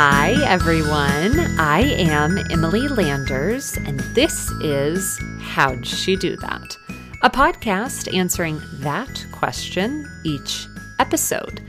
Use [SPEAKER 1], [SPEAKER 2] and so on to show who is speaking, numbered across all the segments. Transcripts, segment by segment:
[SPEAKER 1] Hi, everyone. I am Emily Landers, and this is How'd She Do That? A podcast answering that question each episode.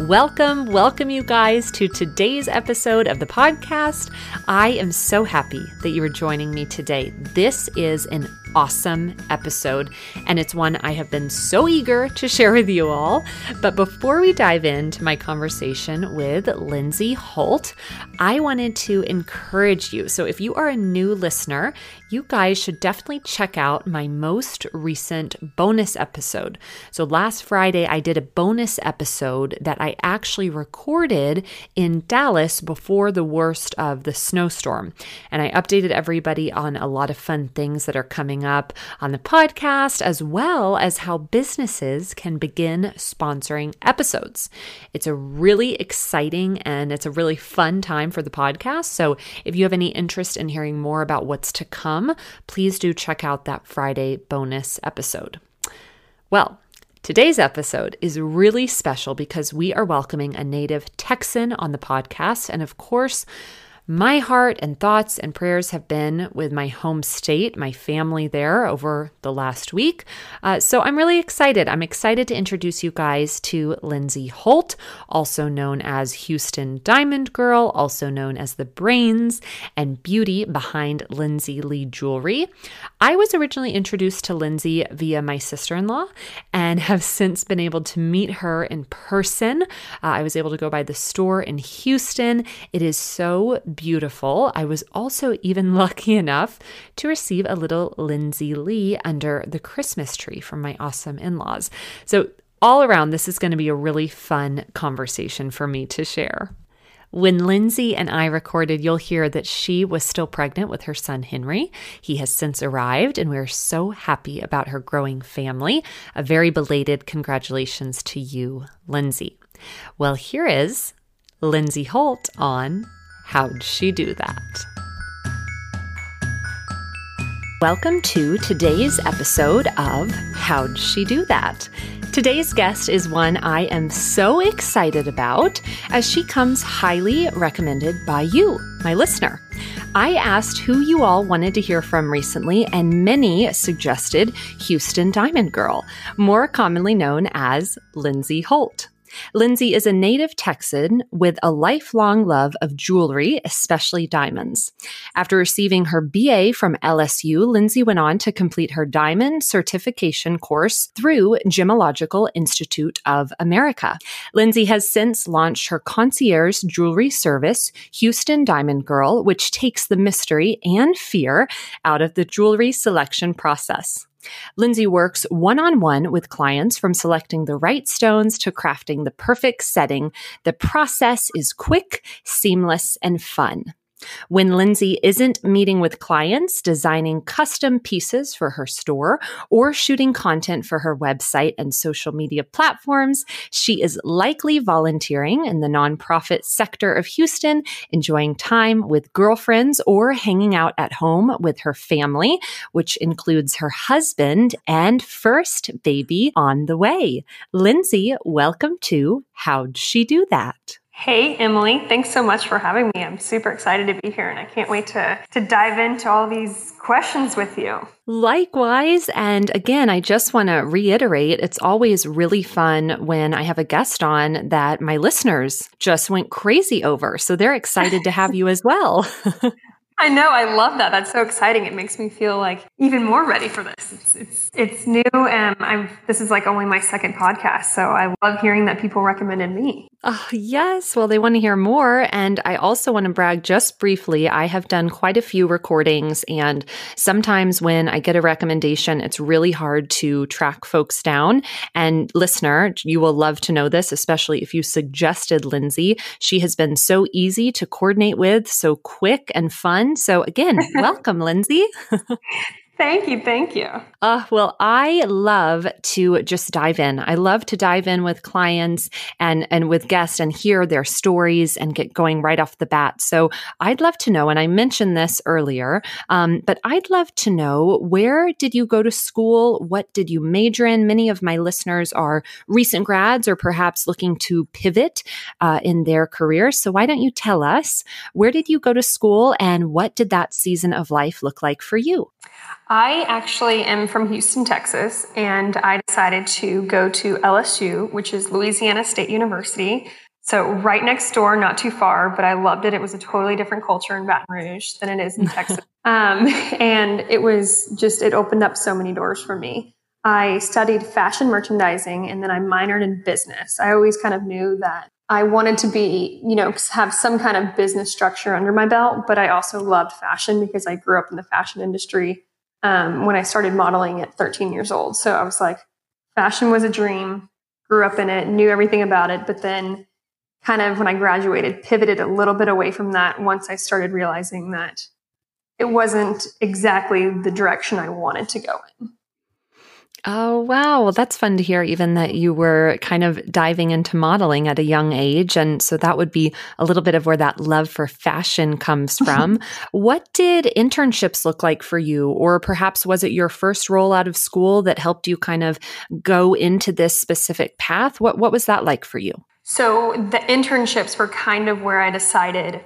[SPEAKER 1] Welcome, welcome, you guys, to today's episode of the podcast. I am so happy that you are joining me today. This is an awesome episode, and it's one I have been so eager to share with you all. But before we dive into my conversation with Lindsay Holt, I wanted to encourage you. So, if you are a new listener, you guys should definitely check out my most recent bonus episode. So, last Friday, I did a bonus episode that I actually recorded in Dallas before the worst of the snowstorm. And I updated everybody on a lot of fun things that are coming up on the podcast, as well as how businesses can begin sponsoring episodes. It's a really exciting and it's a really fun time for the podcast. So if you have any interest in hearing more about what's to come, please do check out that Friday bonus episode. Well, Today's episode is really special because we are welcoming a native Texan on the podcast. And of course, my heart and thoughts and prayers have been with my home state, my family there over the last week. Uh, so I'm really excited. I'm excited to introduce you guys to Lindsay Holt, also known as Houston Diamond Girl, also known as the brains and beauty behind Lindsay Lee Jewelry. I was originally introduced to Lindsay via my sister in law and have since been able to meet her in person. Uh, I was able to go by the store in Houston. It is so beautiful. I was also even lucky enough to receive a little Lindsay Lee under the Christmas tree from my awesome in laws. So, all around, this is going to be a really fun conversation for me to share. When Lindsay and I recorded, you'll hear that she was still pregnant with her son Henry. He has since arrived, and we're so happy about her growing family. A very belated congratulations to you, Lindsay. Well, here is Lindsay Holt on How'd she do that? Welcome to today's episode of How'd She Do That? Today's guest is one I am so excited about as she comes highly recommended by you, my listener. I asked who you all wanted to hear from recently, and many suggested Houston Diamond Girl, more commonly known as Lindsay Holt. Lindsay is a native Texan with a lifelong love of jewelry, especially diamonds. After receiving her BA from LSU, Lindsay went on to complete her diamond certification course through Gemological Institute of America. Lindsay has since launched her concierge jewelry service, Houston Diamond Girl, which takes the mystery and fear out of the jewelry selection process. Lindsay works one on one with clients from selecting the right stones to crafting the perfect setting. The process is quick, seamless, and fun. When Lindsay isn't meeting with clients, designing custom pieces for her store, or shooting content for her website and social media platforms, she is likely volunteering in the nonprofit sector of Houston, enjoying time with girlfriends or hanging out at home with her family, which includes her husband and first baby on the way. Lindsay, welcome to How'd She Do That?
[SPEAKER 2] Hey, Emily, thanks so much for having me. I'm super excited to be here and I can't wait to, to dive into all these questions with you.
[SPEAKER 1] Likewise. And again, I just want to reiterate it's always really fun when I have a guest on that my listeners just went crazy over. So they're excited to have you as well.
[SPEAKER 2] I know. I love that. That's so exciting. It makes me feel like even more ready for this. It's it's, it's new, and I'm. This is like only my second podcast, so I love hearing that people recommended me.
[SPEAKER 1] Oh yes. Well, they want to hear more, and I also want to brag just briefly. I have done quite a few recordings, and sometimes when I get a recommendation, it's really hard to track folks down. And listener, you will love to know this, especially if you suggested Lindsay. She has been so easy to coordinate with, so quick and fun So, again, welcome, Lindsay.
[SPEAKER 2] Thank you. Thank you.
[SPEAKER 1] Uh, well, I love to just dive in. I love to dive in with clients and, and with guests and hear their stories and get going right off the bat. So I'd love to know, and I mentioned this earlier, um, but I'd love to know where did you go to school? What did you major in? Many of my listeners are recent grads or perhaps looking to pivot uh, in their career. So why don't you tell us where did you go to school and what did that season of life look like for you?
[SPEAKER 2] I actually am from Houston, Texas, and I decided to go to LSU, which is Louisiana State University. So, right next door, not too far, but I loved it. It was a totally different culture in Baton Rouge than it is in Texas. Um, and it was just, it opened up so many doors for me. I studied fashion merchandising and then I minored in business. I always kind of knew that I wanted to be, you know, have some kind of business structure under my belt, but I also loved fashion because I grew up in the fashion industry um, when I started modeling at 13 years old. So I was like, fashion was a dream, grew up in it, knew everything about it. But then, kind of when I graduated, pivoted a little bit away from that once I started realizing that it wasn't exactly the direction I wanted to go in.
[SPEAKER 1] Oh, wow. Well, that's fun to hear, even that you were kind of diving into modeling at a young age. And so that would be a little bit of where that love for fashion comes from. what did internships look like for you? Or perhaps was it your first role out of school that helped you kind of go into this specific path? What, what was that like for you?
[SPEAKER 2] So the internships were kind of where I decided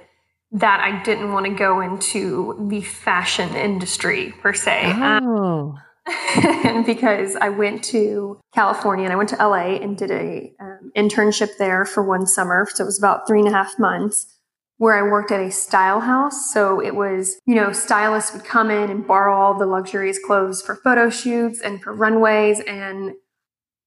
[SPEAKER 2] that I didn't want to go into the fashion industry per se. Oh. Um, because I went to California and I went to LA and did a um, internship there for one summer. So it was about three and a half months where I worked at a style house. So it was, you know, stylists would come in and borrow all the luxurious clothes for photo shoots and for runways. And,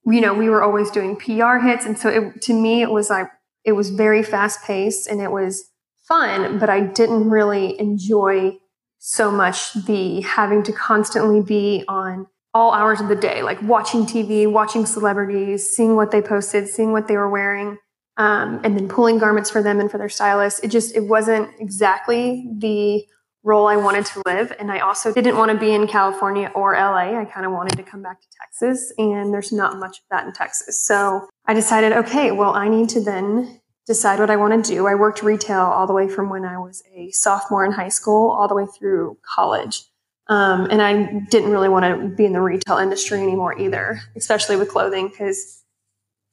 [SPEAKER 2] you know, we were always doing PR hits. And so it, to me, it was like, it was very fast paced and it was fun, but I didn't really enjoy so much the having to constantly be on all hours of the day, like watching TV, watching celebrities, seeing what they posted, seeing what they were wearing, um, and then pulling garments for them and for their stylists. It just it wasn't exactly the role I wanted to live, and I also didn't want to be in California or LA. I kind of wanted to come back to Texas, and there's not much of that in Texas. So I decided, okay, well, I need to then decide what I want to do. I worked retail all the way from when I was a sophomore in high school all the way through college. Um, and I didn't really want to be in the retail industry anymore either, especially with clothing because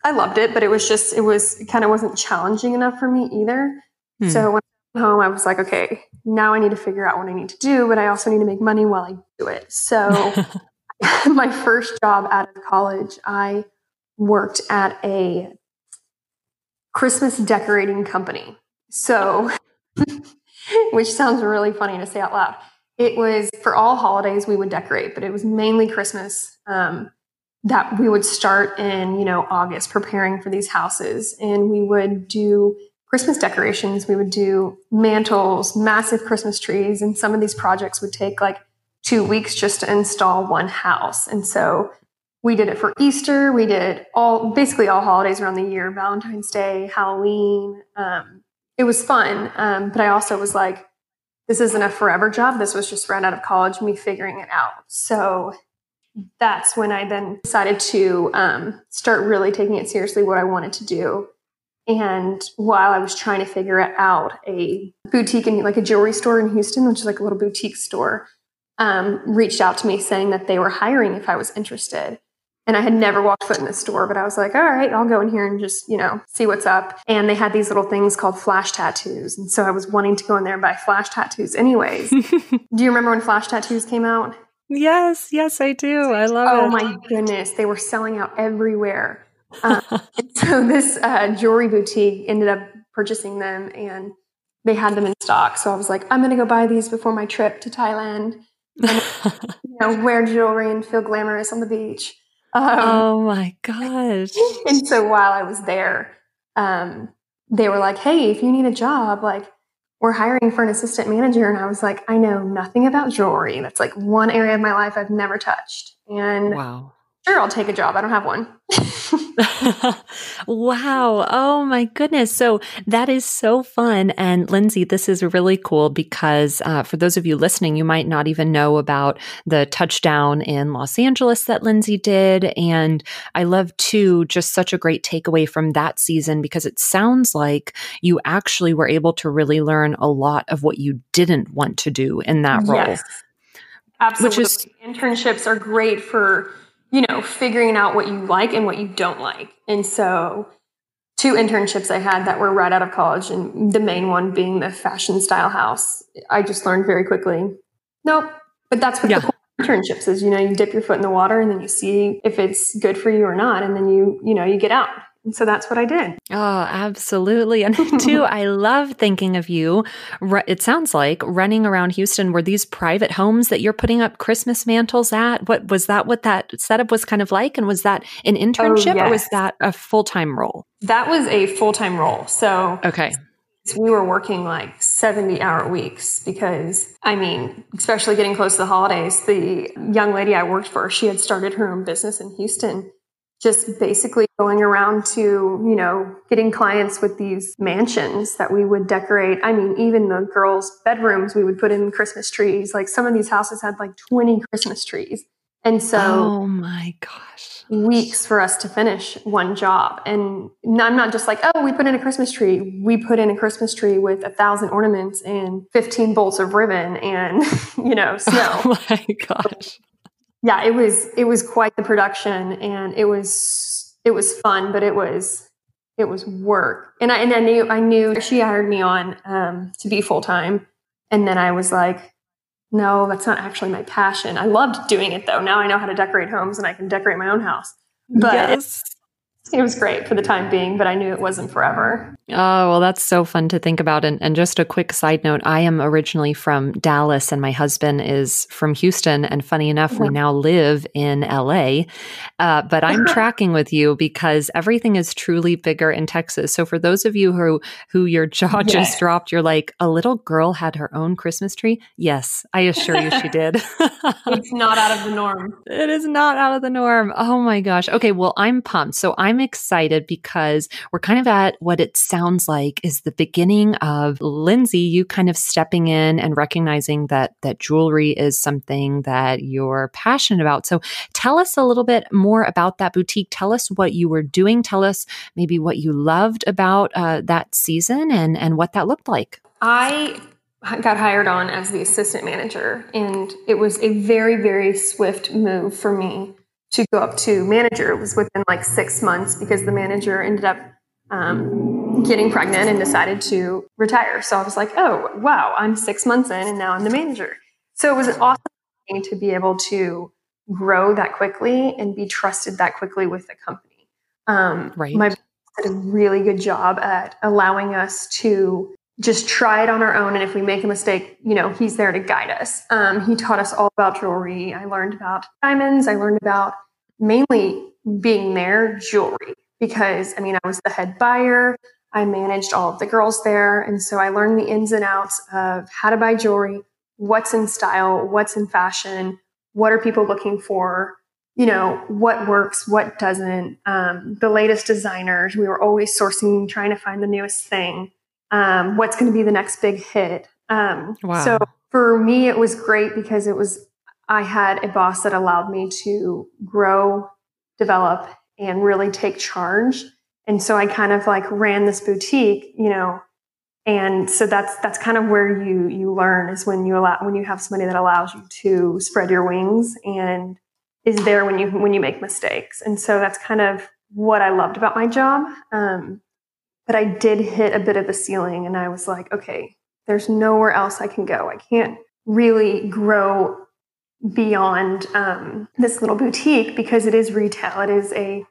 [SPEAKER 2] I loved it, but it was just, it was it kind of wasn't challenging enough for me either. Hmm. So when I came home, I was like, okay, now I need to figure out what I need to do, but I also need to make money while I do it. So my first job out of college, I worked at a Christmas decorating company. So, which sounds really funny to say out loud. It was for all holidays we would decorate, but it was mainly Christmas. Um, that we would start in you know August preparing for these houses, and we would do Christmas decorations. We would do mantles, massive Christmas trees, and some of these projects would take like two weeks just to install one house. And so we did it for Easter. We did all basically all holidays around the year, Valentine's Day, Halloween. Um, it was fun, um, but I also was like, this isn't a forever job. This was just right out of college, me figuring it out. So that's when I then decided to um, start really taking it seriously what I wanted to do. And while I was trying to figure it out, a boutique and like a jewelry store in Houston, which is like a little boutique store, um, reached out to me saying that they were hiring if I was interested. And I had never walked foot in the store, but I was like, all right, I'll go in here and just, you know, see what's up. And they had these little things called flash tattoos. And so I was wanting to go in there and buy flash tattoos anyways. do you remember when flash tattoos came out?
[SPEAKER 1] Yes, yes, I do. I love
[SPEAKER 2] oh,
[SPEAKER 1] it.
[SPEAKER 2] Oh my goodness. They were selling out everywhere. Um, so this uh, jewelry boutique ended up purchasing them and they had them in stock. So I was like, I'm going to go buy these before my trip to Thailand. And, you know, wear jewelry and feel glamorous on the beach.
[SPEAKER 1] Um, oh my gosh.
[SPEAKER 2] And so while I was there, um, they were like, hey, if you need a job, like, we're hiring for an assistant manager. And I was like, I know nothing about jewelry. That's like one area of my life I've never touched. And
[SPEAKER 1] wow.
[SPEAKER 2] Sure, I'll take a job. I don't have one.
[SPEAKER 1] wow. Oh my goodness. So that is so fun. And Lindsay, this is really cool because uh, for those of you listening, you might not even know about the touchdown in Los Angeles that Lindsay did. And I love too, just such a great takeaway from that season because it sounds like you actually were able to really learn a lot of what you didn't want to do in that role. Yes.
[SPEAKER 2] Absolutely. Which is, Internships are great for you know, figuring out what you like and what you don't like. And so, two internships I had that were right out of college, and the main one being the fashion style house. I just learned very quickly. Nope. But that's what yeah. the internships is. You know, you dip your foot in the water and then you see if it's good for you or not, and then you, you know, you get out. And so that's what I did.
[SPEAKER 1] Oh, absolutely. And too, I love thinking of you. It sounds like running around Houston. Were these private homes that you're putting up Christmas mantles at? What was that? What that setup was kind of like? And was that an oh, internship oh, yes. or was that a full time role?
[SPEAKER 2] That was a full time role. So,
[SPEAKER 1] okay.
[SPEAKER 2] We were working like 70 hour weeks because, I mean, especially getting close to the holidays, the young lady I worked for, she had started her own business in Houston just basically going around to, you know, getting clients with these mansions that we would decorate. I mean, even the girls' bedrooms, we would put in Christmas trees. Like some of these houses had like 20 Christmas trees. And so,
[SPEAKER 1] oh my gosh,
[SPEAKER 2] weeks for us to finish one job. And I'm not just like, oh, we put in a Christmas tree. We put in a Christmas tree with a thousand ornaments and 15 bolts of ribbon and, you know, oh snow.
[SPEAKER 1] Oh my gosh
[SPEAKER 2] yeah, it was it was quite the production, and it was it was fun, but it was it was work. And I and I knew I knew she hired me on um, to be full time, and then I was like, no, that's not actually my passion. I loved doing it though. Now I know how to decorate homes, and I can decorate my own house. But yes it was great for the time being, but I knew it wasn't forever.
[SPEAKER 1] Oh, well, that's so fun to think about. And, and just a quick side note I am originally from Dallas, and my husband is from Houston. And funny enough, we now live in LA. Uh, but I'm tracking with you because everything is truly bigger in Texas. So for those of you who, who your jaw yes. just dropped, you're like, a little girl had her own Christmas tree? Yes, I assure you she did.
[SPEAKER 2] it's not out of the norm.
[SPEAKER 1] It is not out of the norm. Oh my gosh. Okay, well, I'm pumped. So I'm excited because we're kind of at what it sounds like is the beginning of Lindsay, you kind of stepping in and recognizing that that jewelry is something that you're passionate about. So tell us a little bit more about that boutique. Tell us what you were doing. Tell us maybe what you loved about uh, that season and and what that looked like.
[SPEAKER 2] I got hired on as the assistant manager and it was a very very swift move for me to go up to manager. It was within like six months because the manager ended up um, getting pregnant and decided to retire. So I was like, oh, wow, I'm six months in and now I'm the manager. So it was an awesome thing to be able to grow that quickly and be trusted that quickly with the company. Um, right. My did a really good job at allowing us to just try it on our own. And if we make a mistake, you know, he's there to guide us. Um, he taught us all about jewelry. I learned about diamonds. I learned about mainly being there jewelry because I mean, I was the head buyer. I managed all of the girls there. And so I learned the ins and outs of how to buy jewelry, what's in style, what's in fashion, what are people looking for, you know, what works, what doesn't, um, the latest designers. We were always sourcing, trying to find the newest thing um, what's going to be the next big hit. Um, wow. So for me, it was great because it was, I had a boss that allowed me to grow, develop, and really take charge. And so I kind of like ran this boutique, you know, and so that's that's kind of where you you learn is when you allow when you have somebody that allows you to spread your wings and is there when you when you make mistakes. And so that's kind of what I loved about my job. Um, but I did hit a bit of a ceiling and I was like, okay, there's nowhere else I can go. I can't really grow beyond um, this little boutique because it is retail. It is a,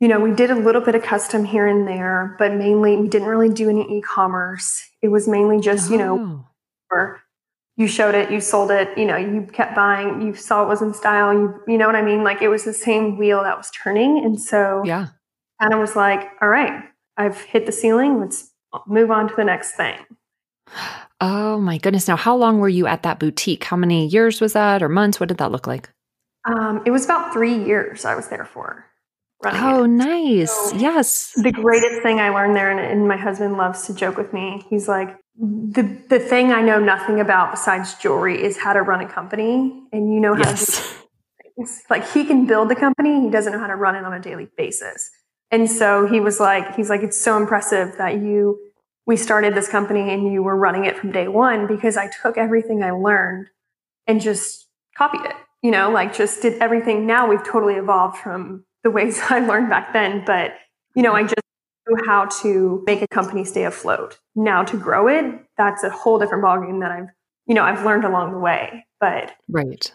[SPEAKER 2] you know, we did a little bit of custom here and there, but mainly we didn't really do any e commerce. It was mainly just, oh. you know, oh. or you showed it, you sold it, you know, you kept buying, you saw it was in style, you, you know what I mean? Like it was the same wheel that was turning. And so,
[SPEAKER 1] yeah,
[SPEAKER 2] kind of was like, all right, I've hit the ceiling. Let's move on to the next thing.
[SPEAKER 1] Oh my goodness. Now, how long were you at that boutique? How many years was that or months? What did that look like?
[SPEAKER 2] Um, it was about three years I was there for.
[SPEAKER 1] Oh, it. nice. So yes.
[SPEAKER 2] The greatest thing I learned there, and, and my husband loves to joke with me. He's like, the the thing I know nothing about besides jewelry is how to run a company, and you know how yes. to do things. Like he can build the company, he doesn't know how to run it on a daily basis. And so he was like, he's like, it's so impressive that you we started this company and you were running it from day one because I took everything I learned and just copied it. You know, like just did everything. Now we've totally evolved from the ways I learned back then, but you know, I just knew how to make a company stay afloat. Now to grow it, that's a whole different ballgame that I've, you know, I've learned along the way. But
[SPEAKER 1] right,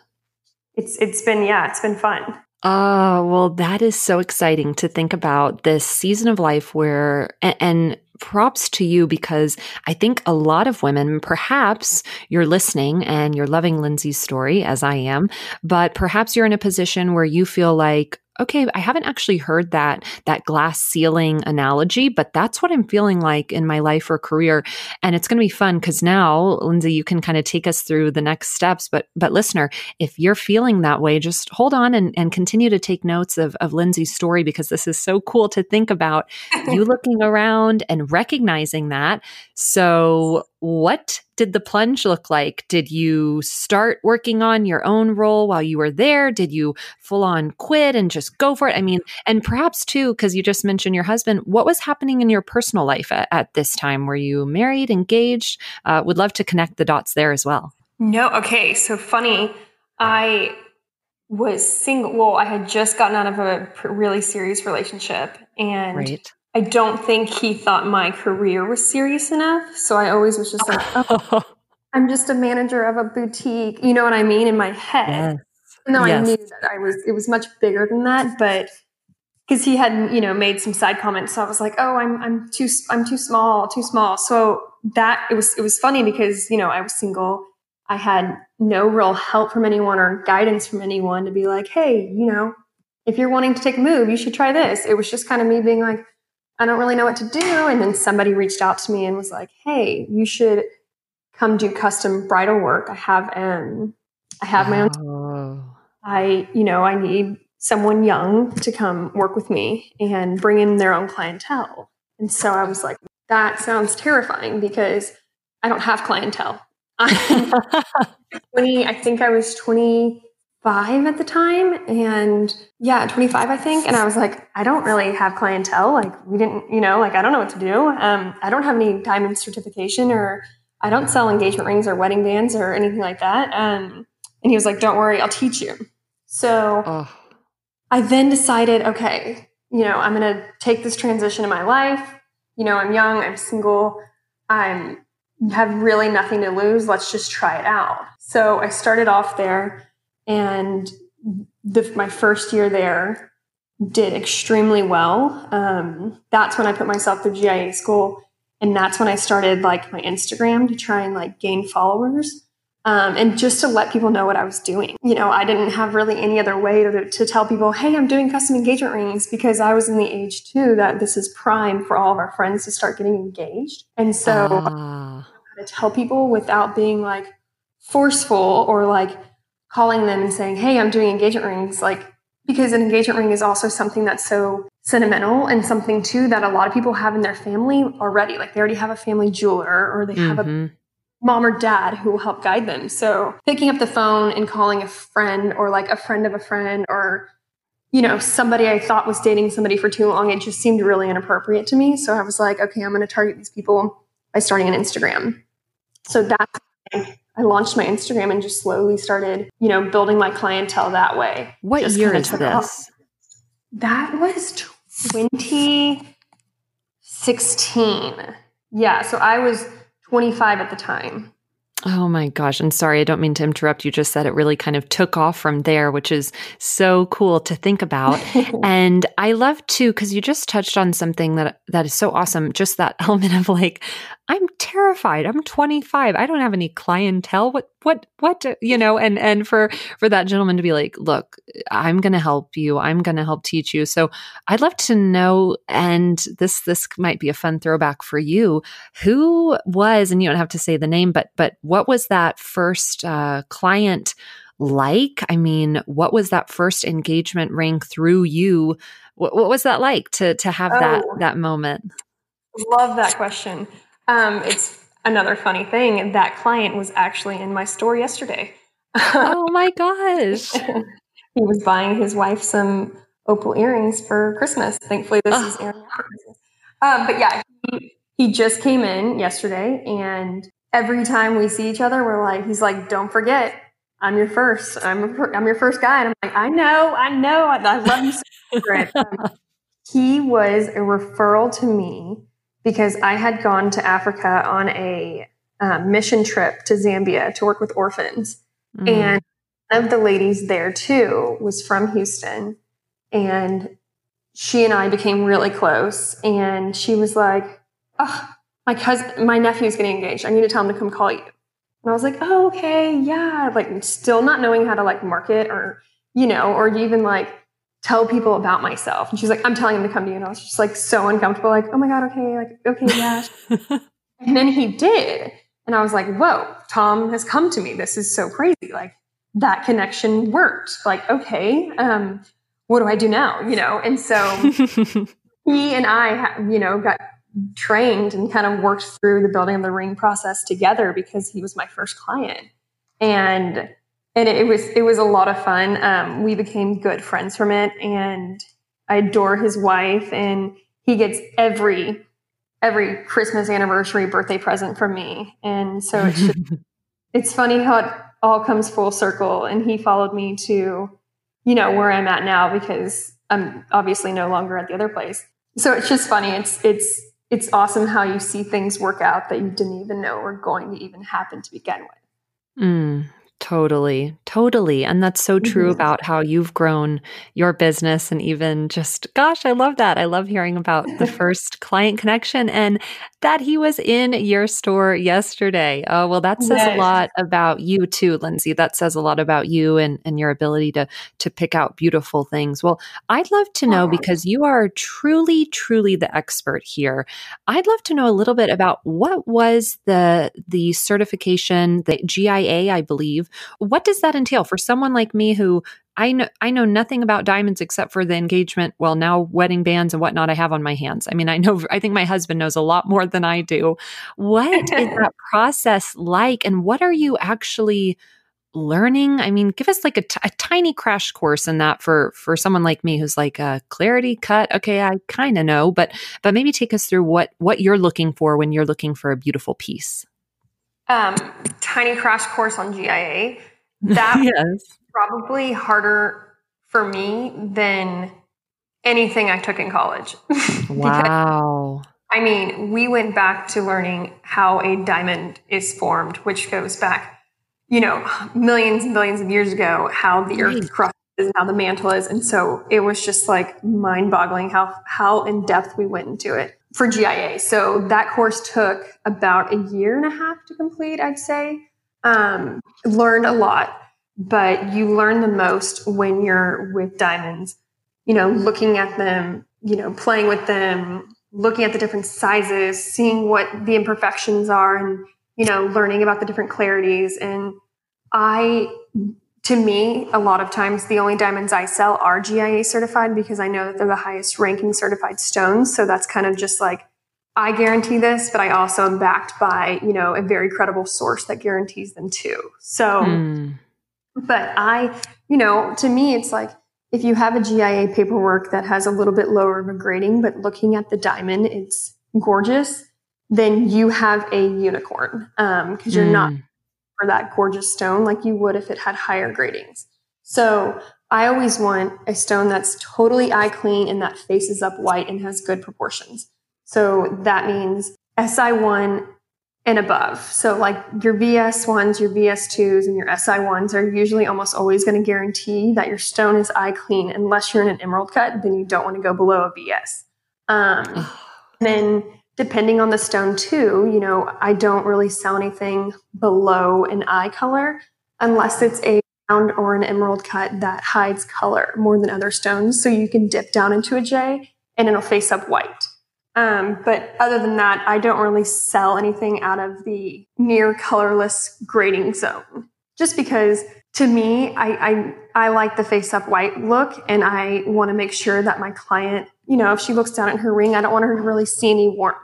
[SPEAKER 2] it's it's been yeah, it's been fun.
[SPEAKER 1] Oh, well, that is so exciting to think about this season of life where, and, and props to you because I think a lot of women, perhaps you're listening and you're loving Lindsay's story as I am, but perhaps you're in a position where you feel like, okay, I haven't actually heard that that glass ceiling analogy, but that's what I'm feeling like in my life or career. And it's going to be fun because now, Lindsay, you can kind of take us through the next steps. But but listener, if you're feeling that way, just hold on and, and continue to take notes of, of Lindsay's story because this is so cool to think about you looking around and recognizing that. So what did the plunge look like? Did you start working on your own role while you were there? Did you full on quit and just go for it? I mean, and perhaps too, because you just mentioned your husband, what was happening in your personal life at, at this time? Were you married, engaged? Uh, would love to connect the dots there as well.
[SPEAKER 2] No, okay. So funny. I was single. Well, I had just gotten out of a really serious relationship and right. I don't think he thought my career was serious enough. So I always was just like, oh, I'm just a manager of a boutique. You know what I mean? In my head. Yes. No, yes. I knew that I was, it was much bigger than that, but because he had, you know, made some side comments. So I was like, oh, I'm, I'm too, I'm too small, too small. So that it was, it was funny because, you know, I was single. I had no real help from anyone or guidance from anyone to be like, hey, you know, if you're wanting to take a move, you should try this. It was just kind of me being like, I don't really know what to do. And then somebody reached out to me and was like, Hey, you should come do custom bridal work. I have, um, I have my own. Oh. I, you know, I need someone young to come work with me and bring in their own clientele. And so I was like, that sounds terrifying because I don't have clientele. 20, I think I was 20, five at the time and yeah 25 i think. And i was like i don't really have clientele. Like we didn't you know like i don't know what to do. Um, i don't have any diamond certification or i don't sell engagement rings or wedding bands or anything like that. Um, and he was like don't worry i'll teach you. So oh. i then decided okay you know i'm going to take this transition in my life. You know i'm young i'm single i'm have really nothing to lose. Let's just try it out. So i started off there and the, my first year there did extremely well. Um, that's when I put myself through GIA school, and that's when I started like my Instagram to try and like gain followers. Um, and just to let people know what I was doing. You know, I didn't have really any other way to, to tell people, hey, I'm doing custom engagement rings because I was in the age too that this is prime for all of our friends to start getting engaged. And so uh. to tell people without being like forceful or like calling them and saying, Hey, I'm doing engagement rings. Like, because an engagement ring is also something that's so sentimental and something too that a lot of people have in their family already. Like they already have a family jeweler or they mm-hmm. have a mm-hmm. mom or dad who will help guide them. So picking up the phone and calling a friend or like a friend of a friend or you know, somebody I thought was dating somebody for too long, it just seemed really inappropriate to me. So I was like, okay, I'm going to target these people by starting an Instagram. So that's I launched my Instagram and just slowly started, you know, building my clientele that way.
[SPEAKER 1] What
[SPEAKER 2] just
[SPEAKER 1] year is this? Off.
[SPEAKER 2] That was 2016. Yeah. So I was 25 at the time.
[SPEAKER 1] Oh my gosh. And sorry, I don't mean to interrupt. You just said it really kind of took off from there, which is so cool to think about. and I love to, because you just touched on something that that is so awesome. Just that element of like, I'm terrified. I'm 25. I don't have any clientele. What, what, what, you know, and, and for, for that gentleman to be like, look, I'm going to help you. I'm going to help teach you. So I'd love to know, and this, this might be a fun throwback for you. Who was, and you don't have to say the name, but, but what was that first, uh, client like? I mean, what was that first engagement ring through you? What, what was that like to to have oh, that that moment?
[SPEAKER 2] Love that question. Um, it's another funny thing. That client was actually in my store yesterday.
[SPEAKER 1] oh my gosh!
[SPEAKER 2] he was buying his wife some opal earrings for Christmas. Thankfully, this oh. is Um, but yeah, he, he just came in yesterday, and every time we see each other, we're like, he's like, "Don't forget, I'm your first. I'm I'm your first guy." And I'm like, "I know, I know. I, I love you." So um, he was a referral to me because I had gone to Africa on a um, mission trip to Zambia to work with orphans, mm. and one of the ladies there too was from Houston and she and I became really close. And she was like, Oh, my cousin, my nephew's getting engaged. I need to tell him to come call you. And I was like, Oh, okay. Yeah. Like, still not knowing how to like market or, you know, or even like tell people about myself. And she's like, I'm telling him to come to you. And I was just like so uncomfortable, like, Oh my God. Okay. Like, okay. Yeah. and then he did. And I was like, Whoa, Tom has come to me. This is so crazy. Like, that connection worked. Like, okay. Um, what do I do now? You know, and so he and I, you know, got trained and kind of worked through the building of the ring process together because he was my first client, and and it was it was a lot of fun. Um, we became good friends from it, and I adore his wife, and he gets every every Christmas, anniversary, birthday present from me, and so it's just, it's funny how it all comes full circle. And he followed me to you know, where I'm at now because I'm obviously no longer at the other place. So it's just funny. It's it's it's awesome how you see things work out that you didn't even know were going to even happen to begin with.
[SPEAKER 1] Mm, Totally, totally. And that's so true mm-hmm. about how you've grown your business and even just, gosh, I love that. I love hearing about the first client connection and that he was in your store yesterday. Oh, well, that says yes. a lot about you too, Lindsay. That says a lot about you and, and your ability to, to pick out beautiful things. Well, I'd love to know because you are truly, truly the expert here. I'd love to know a little bit about what was the, the certification, the GIA, I believe, what does that entail for someone like me who I know I know nothing about diamonds except for the engagement, well now wedding bands and whatnot I have on my hands. I mean, I know I think my husband knows a lot more than I do. What is that process like and what are you actually learning i mean give us like a, t- a tiny crash course in that for for someone like me who's like a clarity cut okay i kind of know but but maybe take us through what what you're looking for when you're looking for a beautiful piece
[SPEAKER 2] um, tiny crash course on GIA. That yes. probably harder for me than anything I took in college.
[SPEAKER 1] wow.
[SPEAKER 2] I mean, we went back to learning how a diamond is formed, which goes back, you know, millions and billions of years ago, how the right. earth crust is and how the mantle is. And so it was just like mind boggling how, how in depth we went into it for GIA. So that course took about a year and a half to complete, I'd say. Um, learned a lot, but you learn the most when you're with diamonds, you know, looking at them, you know, playing with them, looking at the different sizes, seeing what the imperfections are, and, you know, learning about the different clarities. And I to me, a lot of times the only diamonds I sell are GIA certified because I know that they're the highest ranking certified stones. So that's kind of just like, I guarantee this, but I also am backed by, you know, a very credible source that guarantees them too. So, mm. but I, you know, to me, it's like, if you have a GIA paperwork that has a little bit lower of a grading, but looking at the diamond, it's gorgeous, then you have a unicorn. Um, cause you're mm. not for that gorgeous stone like you would if it had higher gradings. So I always want a stone that's totally eye clean and that faces up white and has good proportions. So that means SI1 and above. So like your VS1s, your VS2s, and your SI1s are usually almost always going to guarantee that your stone is eye clean unless you're in an emerald cut, then you don't want to go below a VS. Um, then depending on the stone too, you know, I don't really sell anything below an I color unless it's a round or an emerald cut that hides color more than other stones. So you can dip down into a J and it'll face up white. Um, but other than that, I don't really sell anything out of the near colorless grading zone just because to me, I, I, I like the face up white look and I want to make sure that my client, you know, if she looks down at her ring, I don't want her to really see any warmth.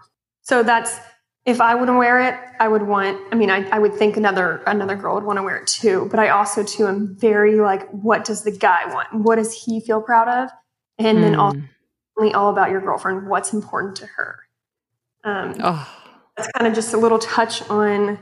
[SPEAKER 2] So that's, if I wouldn't wear it, I would want, I mean, I, I would think another, another girl would want to wear it too, but I also too am very like, what does the guy want? What does he feel proud of? And mm. then also hmm. all about your girlfriend, what's important to her. Um, oh. That's kind of just a little touch on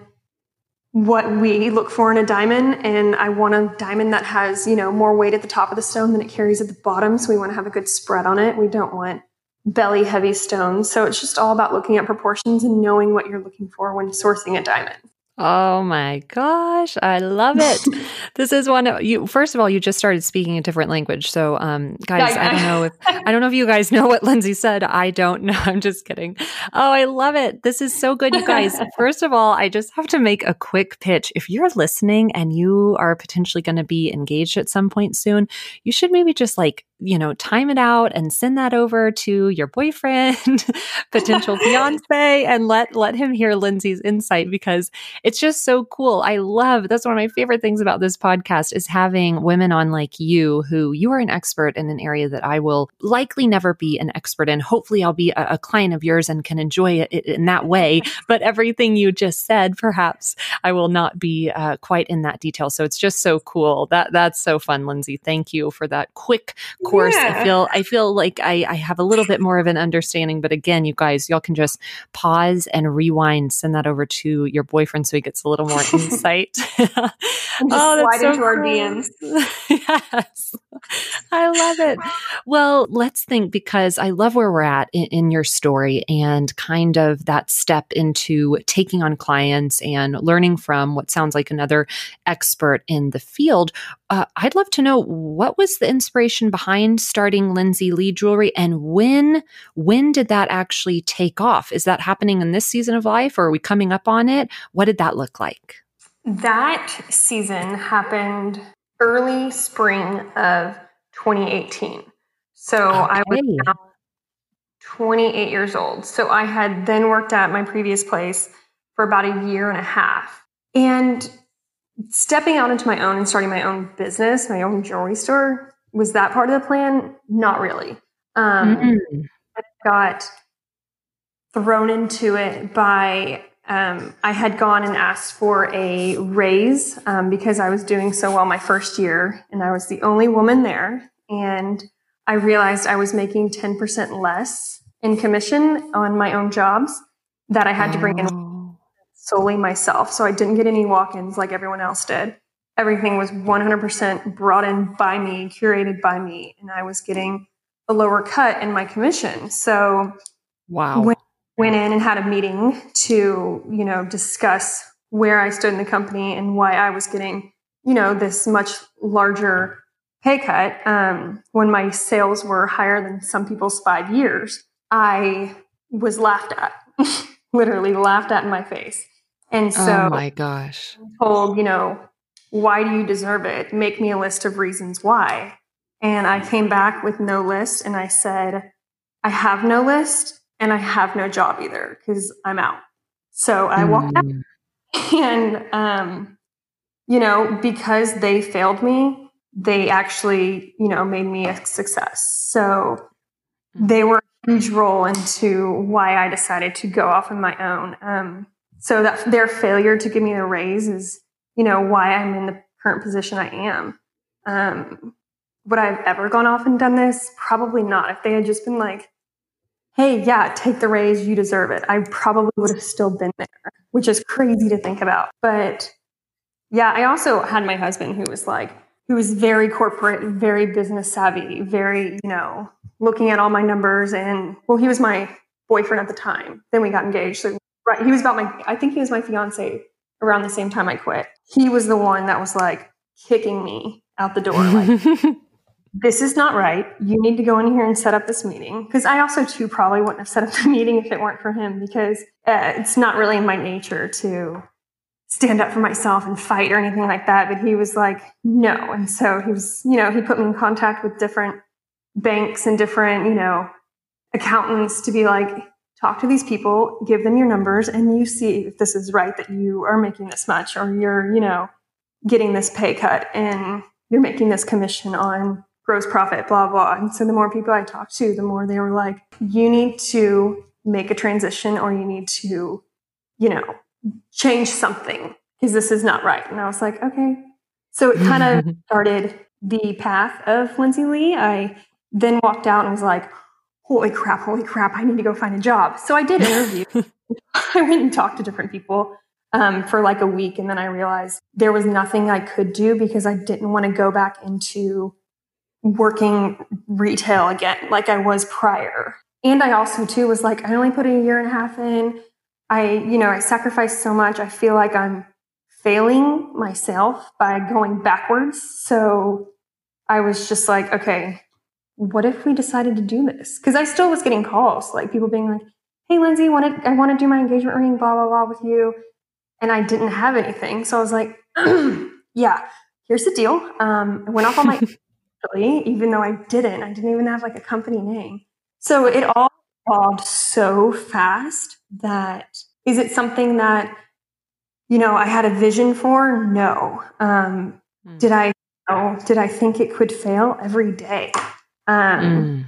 [SPEAKER 2] what we look for in a diamond and i want a diamond that has you know more weight at the top of the stone than it carries at the bottom so we want to have a good spread on it we don't want belly heavy stones so it's just all about looking at proportions and knowing what you're looking for when sourcing a diamond
[SPEAKER 1] Oh my gosh, I love it. this is one of you first of all, you just started speaking a different language. So um guys, I don't know if I don't know if you guys know what Lindsay said. I don't know. I'm just kidding. Oh, I love it. This is so good, you guys. first of all, I just have to make a quick pitch. If you're listening and you are potentially going to be engaged at some point soon, you should maybe just like you know, time it out and send that over to your boyfriend, potential fiance, and let let him hear Lindsay's insight because it's just so cool. I love that's one of my favorite things about this podcast is having women on like you who you are an expert in an area that I will likely never be an expert in. Hopefully, I'll be a, a client of yours and can enjoy it in that way. But everything you just said, perhaps I will not be uh, quite in that detail. So it's just so cool. That that's so fun, Lindsay. Thank you for that quick course, yeah. I feel I feel like I, I have a little bit more of an understanding. But again, you guys, y'all can just pause and rewind, send that over to your boyfriend so he gets a little more insight.
[SPEAKER 2] oh, that's so cool. our DMs.
[SPEAKER 1] yes. I love it. Well, let's think because I love where we're at in, in, your story and kind of that step into taking on clients and learning from what sounds like another expert in the field. Uh, I'd love to know what was the inspiration behind starting Lindsay Lee Jewelry and when when did that actually take off? Is that happening in this season of life or are we coming up on it? What did that look like?
[SPEAKER 2] That season happened early spring of 2018. So okay. I was 28 years old. So I had then worked at my previous place for about a year and a half. And stepping out into my own and starting my own business, my own jewelry store, was that part of the plan? Not really. Um, mm-hmm. I got thrown into it by um, I had gone and asked for a raise um, because I was doing so well my first year, and I was the only woman there. And I realized I was making 10% less in commission on my own jobs that I had to bring in solely myself. So I didn't get any walk ins like everyone else did. Everything was 100% brought in by me, curated by me, and I was getting a lower cut in my commission. So,
[SPEAKER 1] wow.
[SPEAKER 2] When went in and had a meeting to, you know, discuss where I stood in the company and why I was getting, you know, this much larger pay cut um, when my sales were higher than some people's five years. I was laughed at, literally laughed at in my face. And so,
[SPEAKER 1] oh my gosh,
[SPEAKER 2] told, you know, why do you deserve it? Make me a list of reasons why. And I came back with no list and I said, I have no list and I have no job either because I'm out. So I walked out. And, um, you know, because they failed me, they actually, you know, made me a success. So mm. they were a huge role into why I decided to go off on my own. Um, so that their failure to give me a raise is, you know, why I'm in the current position I am. Um, would I have ever gone off and done this? Probably not. If they had just been like, hey, yeah, take the raise, you deserve it. I probably would have still been there, which is crazy to think about. But yeah, I also had my husband who was like, who was very corporate, very business savvy, very, you know, looking at all my numbers. And well, he was my boyfriend at the time. Then we got engaged. So, right, he was about my, I think he was my fiance around the same time I quit. He was the one that was like kicking me out the door. Like, this is not right. You need to go in here and set up this meeting. Because I also, too, probably wouldn't have set up the meeting if it weren't for him, because uh, it's not really in my nature to stand up for myself and fight or anything like that. But he was like, no. And so he was, you know, he put me in contact with different banks and different, you know, accountants to be like, talk to these people, give them your numbers, and you see if this is right that you are making this much or you're, you know, getting this pay cut and you're making this commission on gross profit, blah, blah. And so the more people I talked to, the more they were like, you need to make a transition or you need to, you know, change something because this is not right. And I was like, okay. So it kind of started the path of Lindsay Lee. I then walked out and was like, holy crap, holy crap, I need to go find a job. So I did interview. I went and talked to different people um, for like a week. And then I realized there was nothing I could do because I didn't want to go back into working retail again like I was prior. And I also too was like, I only put a year and a half in. I, you know, I sacrificed so much. I feel like I'm failing myself by going backwards. So I was just like, okay, what if we decided to do this? Because I still was getting calls, like people being like, hey, Lindsay, want to, I want to do my engagement ring, blah, blah, blah with you. And I didn't have anything. So I was like, yeah, here's the deal. Um, I went off on my even though I didn't. I didn't even have like a company name. So it all evolved so fast that is it something that you know I had a vision for? No. Um, mm. Did I? Oh, did I think it could fail every day? Um,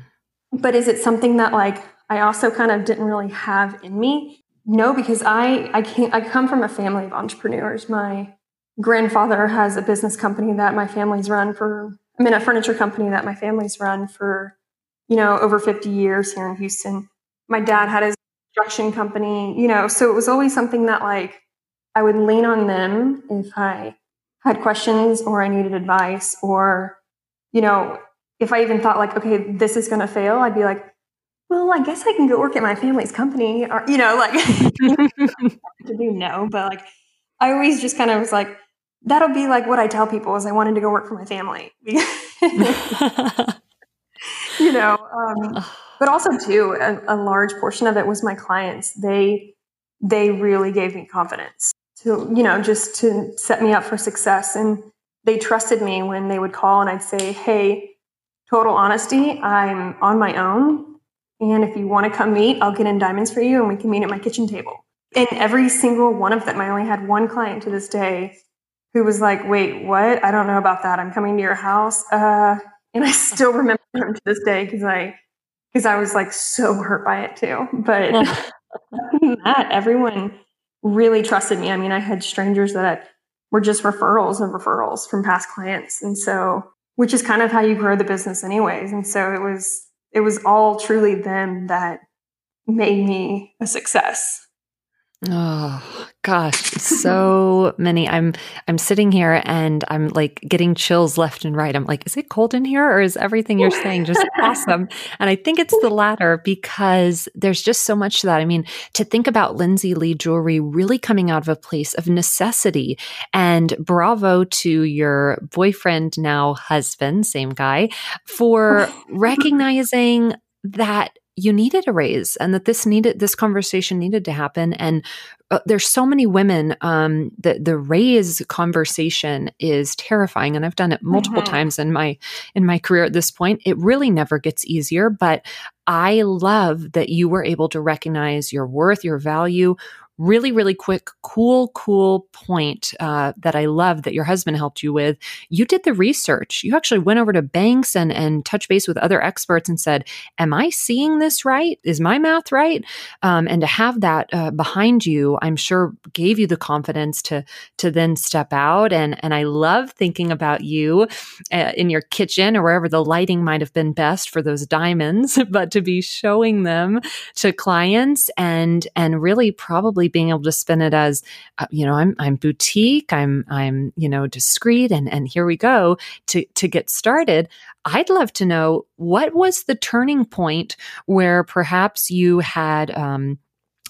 [SPEAKER 2] mm. But is it something that like I also kind of didn't really have in me? No, because I I can't. I come from a family of entrepreneurs. My grandfather has a business company that my family's run for I'm in a furniture company that my family's run for, you know, over 50 years here in Houston. My dad had his construction company, you know, so it was always something that like I would lean on them if I had questions or I needed advice or, you know, if I even thought like, okay, this is going to fail, I'd be like, well, I guess I can go work at my family's company or, you know, like to do no, but like I always just kind of was like, that'll be like what I tell people is I wanted to go work for my family. you know, um, but also too, a, a, large portion of it was my clients. They they really gave me confidence to you know just to set me up for success, and they trusted me when they would call and I'd say, "Hey, total honesty, I'm on my own, and if you want to come meet, I'll get in diamonds for you, and we can meet at my kitchen table." And every single one of them, I only had one client to this day who was like, wait, what? I don't know about that. I'm coming to your house. Uh, and I still remember him to this day because I, because I was like so hurt by it too. But that, everyone really trusted me. I mean, I had strangers that were just referrals and referrals from past clients. And so, which is kind of how you grow the business anyways. And so it was, it was all truly them that made me a success.
[SPEAKER 1] Oh gosh, so many. I'm I'm sitting here and I'm like getting chills left and right. I'm like, is it cold in here or is everything you're saying just awesome? And I think it's the latter because there's just so much to that. I mean, to think about Lindsay Lee jewelry really coming out of a place of necessity. And bravo to your boyfriend, now husband, same guy, for recognizing that you needed a raise and that this needed this conversation needed to happen. And uh, there's so many women um the the raise conversation is terrifying. And I've done it multiple mm-hmm. times in my in my career at this point. It really never gets easier but I love that you were able to recognize your worth your value really, really quick, cool, cool point uh, that I love that your husband helped you with. You did the research. You actually went over to banks and and touch base with other experts and said, "Am I seeing this right? Is my math right?" Um, and to have that uh, behind you, I'm sure gave you the confidence to to then step out. And and I love thinking about you uh, in your kitchen or wherever the lighting might have been best for those diamonds, but to be showing them to clients and and really probably really being able to spin it as, uh, you know, I'm I'm boutique, I'm I'm you know discreet, and and here we go to to get started. I'd love to know what was the turning point where perhaps you had. Um,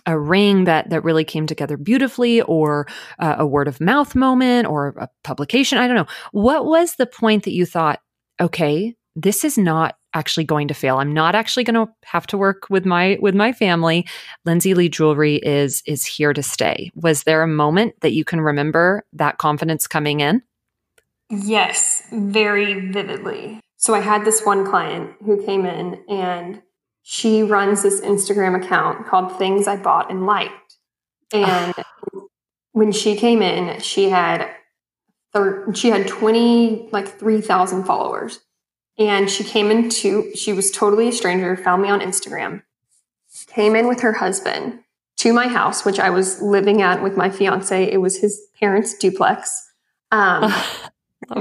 [SPEAKER 1] a ring that that really came together beautifully or uh, a word of mouth moment or a publication i don't know what was the point that you thought okay this is not actually going to fail. I'm not actually going to have to work with my with my family. Lindsay Lee Jewelry is is here to stay. Was there a moment that you can remember that confidence coming in?
[SPEAKER 2] Yes, very vividly. So I had this one client who came in and she runs this Instagram account called Things I Bought and Liked. And when she came in, she had thir- she had 20 like 3000 followers and she came into she was totally a stranger found me on instagram came in with her husband to my house which i was living at with my fiance. It was his parents duplex um,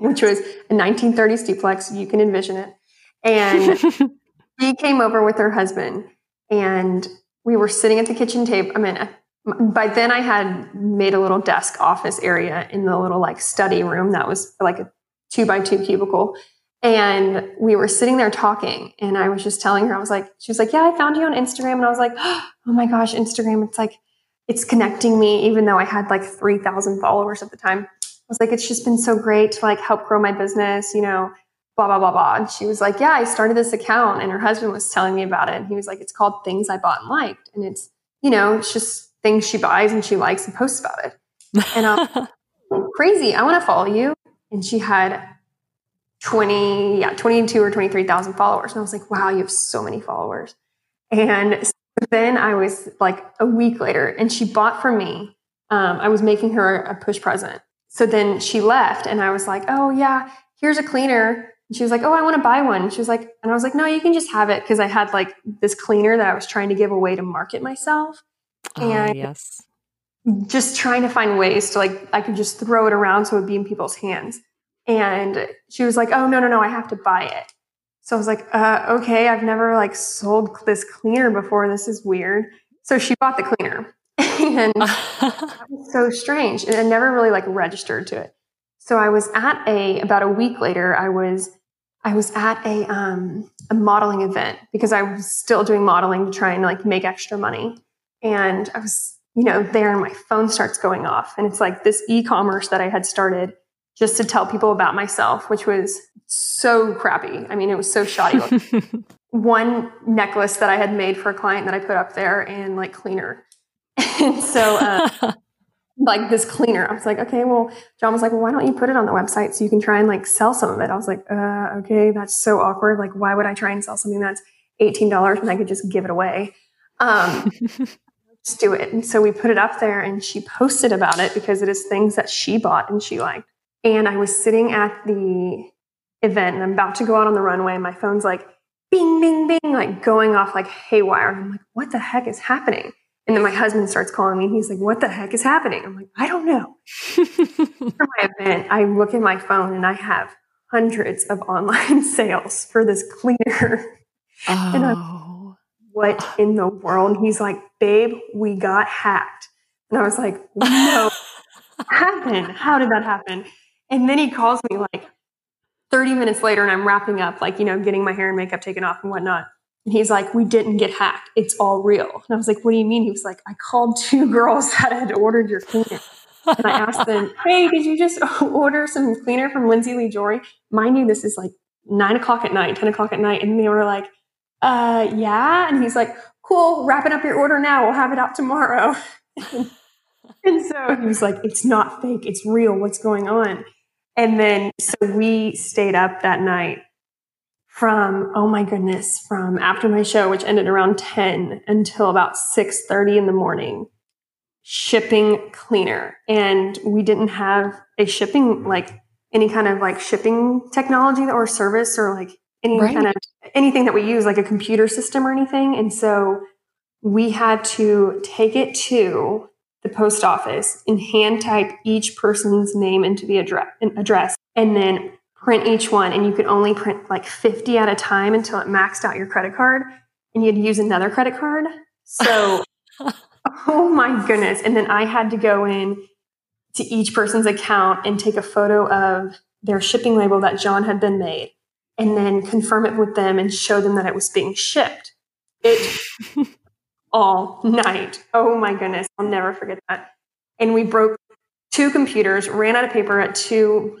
[SPEAKER 2] which was a 1930s duplex. You can envision it. And she came over with her husband and we were sitting at the kitchen table i mean by then I had made a little desk office area in the little like study room that was like a two by two cubicle. And we were sitting there talking and I was just telling her, I was like, she was like, yeah, I found you on Instagram. And I was like, oh my gosh, Instagram. It's like, it's connecting me, even though I had like 3000 followers at the time. I was like, it's just been so great to like help grow my business, you know, blah, blah, blah, blah. And she was like, yeah, I started this account and her husband was telling me about it. And he was like, it's called things I bought and liked. And it's, you know, it's just things she buys and she likes and posts about it. And I'm crazy. I want to follow you. And she had 20, yeah, 22 or 23,000 followers. And I was like, wow, you have so many followers. And so then I was like a week later and she bought from me. Um, I was making her a push present. So then she left and I was like, oh yeah, here's a cleaner. And she was like, oh, I want to buy one. And she was like, and I was like, no, you can just have it. Cause I had like this cleaner that I was trying to give away to market myself.
[SPEAKER 1] Oh, and yes.
[SPEAKER 2] just trying to find ways to like, I could just throw it around so it would be in people's hands. And she was like, oh, no, no, no, I have to buy it. So I was like, uh, okay, I've never like sold this cleaner before. This is weird. So she bought the cleaner and that was so strange. And I never really like registered to it. So I was at a, about a week later, I was, I was at a, um, a modeling event because I was still doing modeling to try and like make extra money. And I was, you know, there and my phone starts going off. And it's like this e commerce that I had started just to tell people about myself, which was so crappy. I mean, it was so shoddy. One necklace that I had made for a client that I put up there and like cleaner. and so, uh, like this cleaner, I was like, okay, well, John was like, well, why don't you put it on the website so you can try and like sell some of it? I was like, uh, okay, that's so awkward. Like, why would I try and sell something that's $18 when I could just give it away? Um, just do it. And so we put it up there and she posted about it because it is things that she bought and she liked. And I was sitting at the event and I'm about to go out on the runway. And my phone's like bing, bing, bing, like going off like haywire. And I'm like, what the heck is happening? And then my husband starts calling me. and He's like, what the heck is happening? I'm like, I don't know. for my event, I look at my phone and I have hundreds of online sales for this cleaner.
[SPEAKER 1] Oh.
[SPEAKER 2] And I'm oh. what in the world? he's like, babe, we got hacked. And I was like, no, happened? How did that happen? And then he calls me like 30 minutes later and I'm wrapping up, like, you know, getting my hair and makeup taken off and whatnot. And he's like, we didn't get hacked. It's all real. And I was like, what do you mean? He was like, I called two girls that had ordered your cleaner. And I asked them, hey, did you just order some cleaner from Lindsay Lee Jewelry? Mind you, this is like nine o'clock at night, 10 o'clock at night. And they were like, uh, yeah. And he's like, cool, wrapping up your order now. We'll have it out tomorrow. and so he was like, it's not fake. It's real. What's going on? And then, so we stayed up that night from, oh my goodness, from after my show, which ended around 10 until about 6.30 in the morning, shipping cleaner. And we didn't have a shipping, like any kind of like shipping technology or service or like any right. kind of anything that we use, like a computer system or anything. And so we had to take it to the post office and hand type each person's name into the address, address and then print each one. And you could only print like 50 at a time until it maxed out your credit card and you'd use another credit card. So, oh my goodness. And then I had to go in to each person's account and take a photo of their shipping label that John had been made and then confirm it with them and show them that it was being shipped. It all night. Oh my goodness. I'll never forget that. And we broke two computers, ran out of paper at two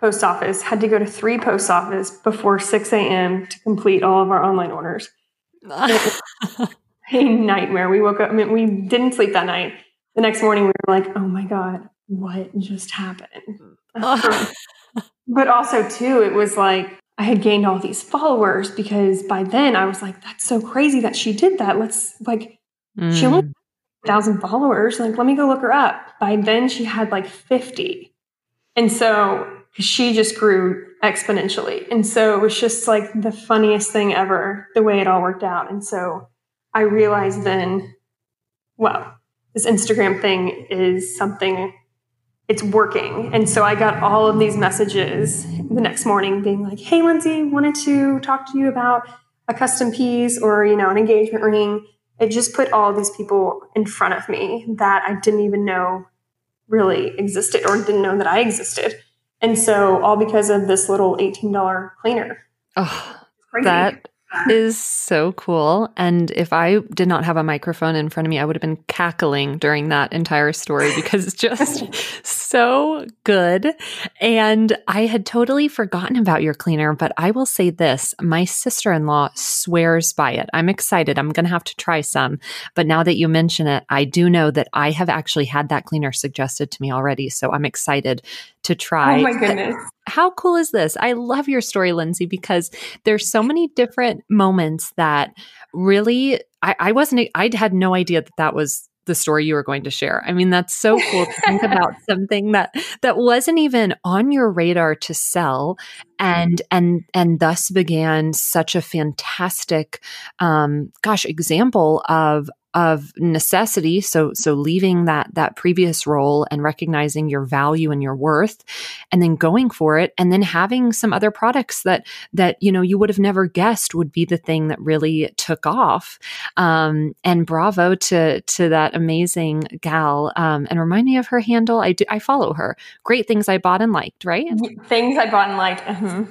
[SPEAKER 2] post office, had to go to three post office before 6 a.m. to complete all of our online orders. a nightmare. We woke up, I mean, we didn't sleep that night. The next morning, we were like, oh my God, what just happened? Mm. but also, too, it was like, I had gained all these followers because by then I was like, that's so crazy that she did that. Let's like, mm. she only mm. thousand followers. Like, let me go look her up. By then she had like 50. And so she just grew exponentially. And so it was just like the funniest thing ever, the way it all worked out. And so I realized then, well, this Instagram thing is something, it's working. And so I got all of these messages the next morning being like, hey, Lindsay, wanted to talk to you about a custom piece or, you know, an engagement ring. It just put all these people in front of me that I didn't even know really existed or didn't know that I existed. And so all because of this little $18 cleaner.
[SPEAKER 1] Oh, that is so cool. And if I did not have a microphone in front of me, I would have been cackling during that entire story because it's just so good. And I had totally forgotten about your cleaner, but I will say this my sister in law swears by it. I'm excited. I'm going to have to try some. But now that you mention it, I do know that I have actually had that cleaner suggested to me already. So I'm excited to try.
[SPEAKER 2] Oh my goodness.
[SPEAKER 1] How cool is this? I love your story, Lindsay, because there's so many different moments that really I, I wasn't I had no idea that that was the story you were going to share. I mean, that's so cool to think about something that that wasn't even on your radar to sell, and and and thus began such a fantastic, um, gosh, example of of necessity. So so leaving that that previous role and recognizing your value and your worth and then going for it and then having some other products that that you know you would have never guessed would be the thing that really took off. Um, and bravo to to that amazing gal. Um, and remind me of her handle. I do i follow her. Great things i bought and liked right?
[SPEAKER 2] Things i bought and liked. Uh-huh.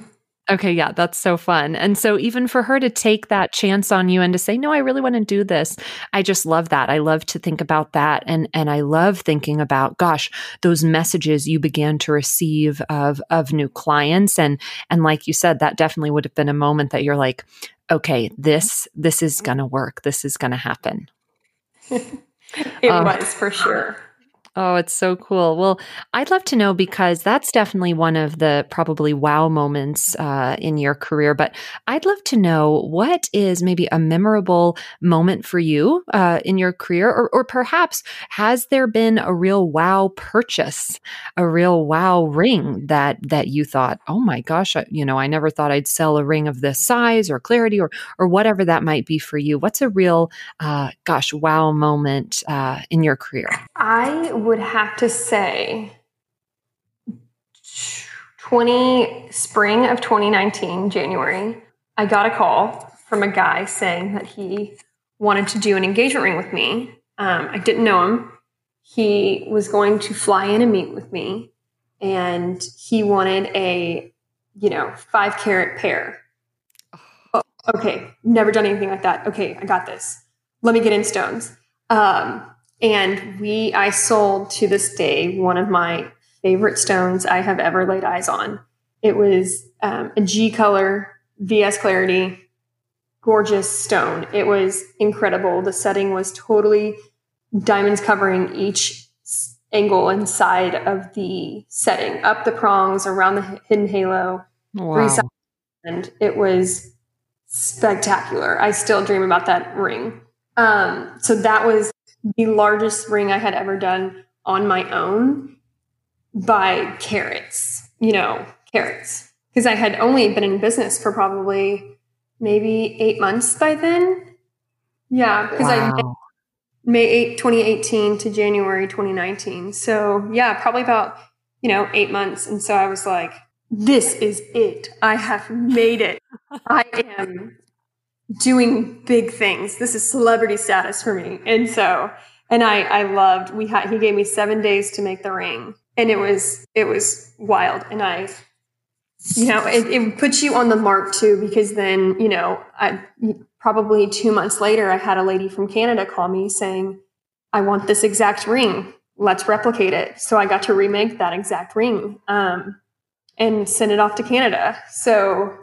[SPEAKER 1] Okay, yeah, that's so fun. And so even for her to take that chance on you and to say, "No, I really want to do this." I just love that. I love to think about that and and I love thinking about gosh, those messages you began to receive of of new clients and and like you said that definitely would have been a moment that you're like, "Okay, this this is going to work. This is going to happen."
[SPEAKER 2] it um, was for sure.
[SPEAKER 1] Oh, it's so cool. Well, I'd love to know because that's definitely one of the probably wow moments uh, in your career. But I'd love to know what is maybe a memorable moment for you uh, in your career, or, or perhaps has there been a real wow purchase, a real wow ring that that you thought, oh my gosh, I, you know, I never thought I'd sell a ring of this size or clarity or or whatever that might be for you. What's a real, uh, gosh, wow moment uh, in your career?
[SPEAKER 2] I would have to say 20 spring of 2019 January I got a call from a guy saying that he wanted to do an engagement ring with me. Um, I didn't know him. He was going to fly in and meet with me, and he wanted a, you know, five carat pear. Oh, okay, never done anything like that. Okay, I got this. Let me get in stones. Um, and we, I sold to this day one of my favorite stones I have ever laid eyes on. It was um, a G color VS Clarity, gorgeous stone. It was incredible. The setting was totally diamonds covering each angle and side of the setting, up the prongs, around the hidden halo,
[SPEAKER 1] wow.
[SPEAKER 2] and it was spectacular. I still dream about that ring. Um, so that was the largest ring I had ever done on my own by carats, you know, carats. Because I had only been in business for probably maybe eight months by then. Yeah, because wow. I May 8, 2018 to January 2019. So yeah, probably about, you know, eight months. And so I was like, this is it. I have made it. I am doing big things. This is celebrity status for me. And so, and I, I loved, we had, he gave me seven days to make the ring and it was, it was wild. And I, you know, it, it puts you on the mark too, because then, you know, I, probably two months later, I had a lady from Canada call me saying, I want this exact ring. Let's replicate it. So I got to remake that exact ring, um, and send it off to Canada. So,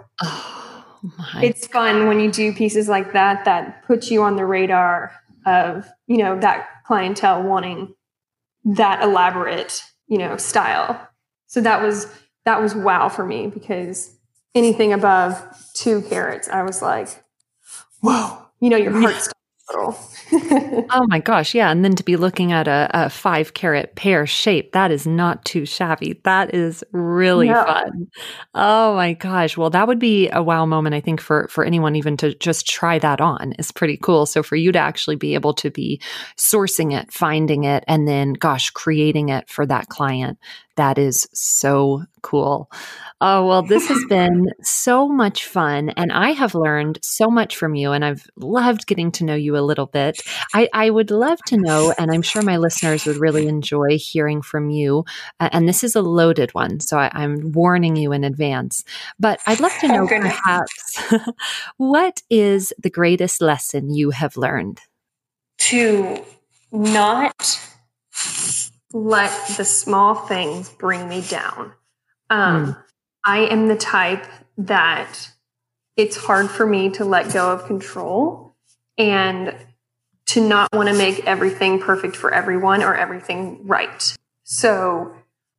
[SPEAKER 2] oh my it's fun when you do pieces like that that put you on the radar of you know that clientele wanting that elaborate you know style. So that was that was wow for me because anything above two carats i was like whoa. you know your heart stops
[SPEAKER 1] oh my gosh, yeah. And then to be looking at a, a five carat pear shape, that is not too shabby. That is really yeah. fun. Oh my gosh. Well, that would be a wow moment, I think, for for anyone even to just try that on is pretty cool. So for you to actually be able to be sourcing it, finding it, and then gosh, creating it for that client, that is so cool. Oh, well, this has been so much fun. And I have learned so much from you, and I've loved getting to know you a little bit. I, I would love to know, and I'm sure my listeners would really enjoy hearing from you. Uh, and this is a loaded one, so I, am warning you in advance. But I'd love to know perhaps what is the greatest lesson you have learned?
[SPEAKER 2] To not let the small things bring me down. Um, mm. I am the type that it's hard for me to let go of control and to not want to make everything perfect for everyone or everything right. So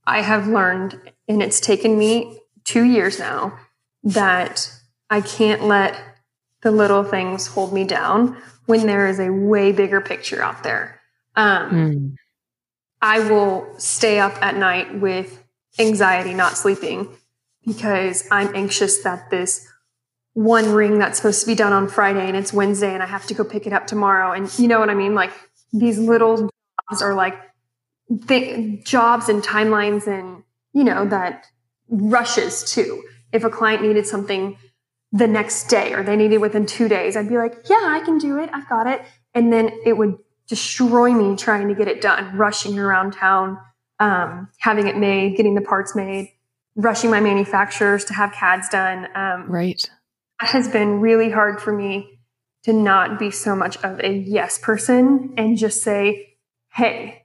[SPEAKER 2] I have learned, and it's taken me two years now, that I can't let the little things hold me down when there is a way bigger picture out there. Um, mm. I will stay up at night with anxiety, not sleeping, because I'm anxious that this one ring that's supposed to be done on Friday and it's Wednesday and I have to go pick it up tomorrow. And you know what I mean? Like these little jobs are like th- jobs and timelines and, you know, that rushes too. If a client needed something the next day or they needed within two days, I'd be like, yeah, I can do it. I've got it. And then it would destroy me trying to get it done, rushing around town, um, having it made, getting the parts made, rushing my manufacturers to have CADs done.
[SPEAKER 1] Um, right.
[SPEAKER 2] That has been really hard for me to not be so much of a yes person and just say, hey,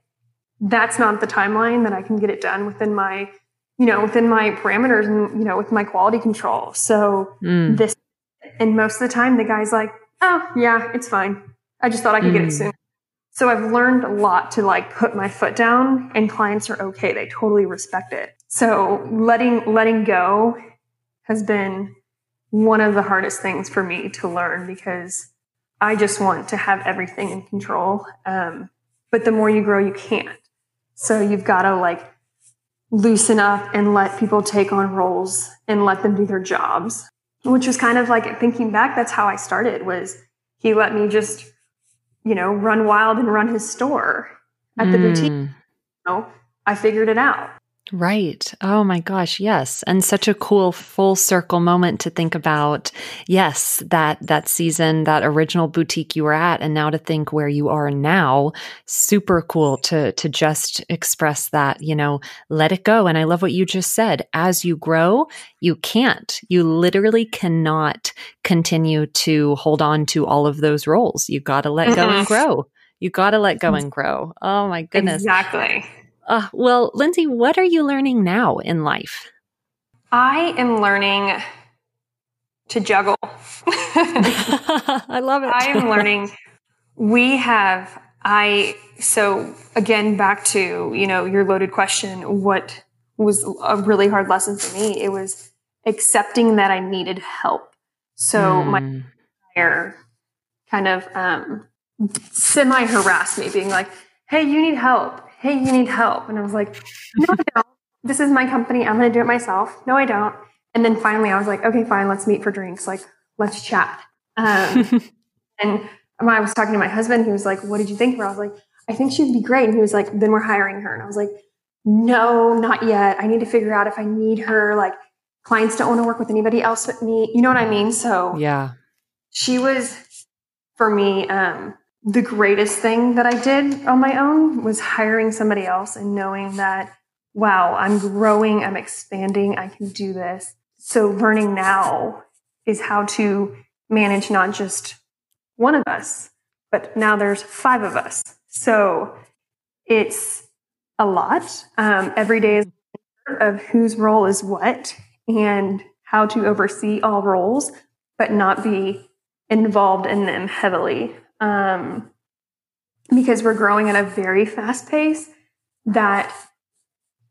[SPEAKER 2] that's not the timeline that I can get it done within my, you know, within my parameters and, you know, with my quality control. So mm. this, and most of the time the guy's like, oh, yeah, it's fine. I just thought I could mm. get it mm. soon. So I've learned a lot to like put my foot down and clients are okay. They totally respect it. So letting, letting go has been one of the hardest things for me to learn because I just want to have everything in control. Um, but the more you grow, you can't. So you've got to like loosen up and let people take on roles and let them do their jobs, which was kind of like thinking back. That's how I started was he let me just you know, run wild and run his store at the mm. boutique. You know, I figured it out.
[SPEAKER 1] Right. Oh my gosh, yes. And such a cool full circle moment to think about. Yes, that that season, that original boutique you were at and now to think where you are now, super cool to to just express that, you know, let it go. And I love what you just said. As you grow, you can't. You literally cannot continue to hold on to all of those roles. You got to let go and grow. You got to let go and grow. Oh my goodness.
[SPEAKER 2] Exactly.
[SPEAKER 1] Uh, well, Lindsay, what are you learning now in life?
[SPEAKER 2] I am learning to juggle.
[SPEAKER 1] I love it.
[SPEAKER 2] I am learning. We have, I, so again, back to, you know, your loaded question, what was a really hard lesson for me? It was accepting that I needed help. So mm. my entire kind of um, semi harassed me, being like, hey, you need help hey, you need help. And I was like, no, I don't. This is my company. I'm going to do it myself. No, I don't. And then finally I was like, okay, fine, let's meet for drinks. Like, let's chat. Um, and I was talking to my husband, he was like, what did you think of her? I was like, I think she'd be great. And he was like, then we're hiring her. And I was like, no, not yet. I need to figure out if I need her. Like, clients don't want to work with anybody else but me. You know what I mean? So,
[SPEAKER 1] yeah,
[SPEAKER 2] she was for me, um, the greatest thing that I did on my own was hiring somebody else and knowing that, wow, I'm growing, I'm expanding, I can do this. So learning now is how to manage not just one of us, but now there's five of us. So it's a lot. Um, every day is of whose role is what and how to oversee all roles, but not be involved in them heavily um, because we're growing at a very fast pace that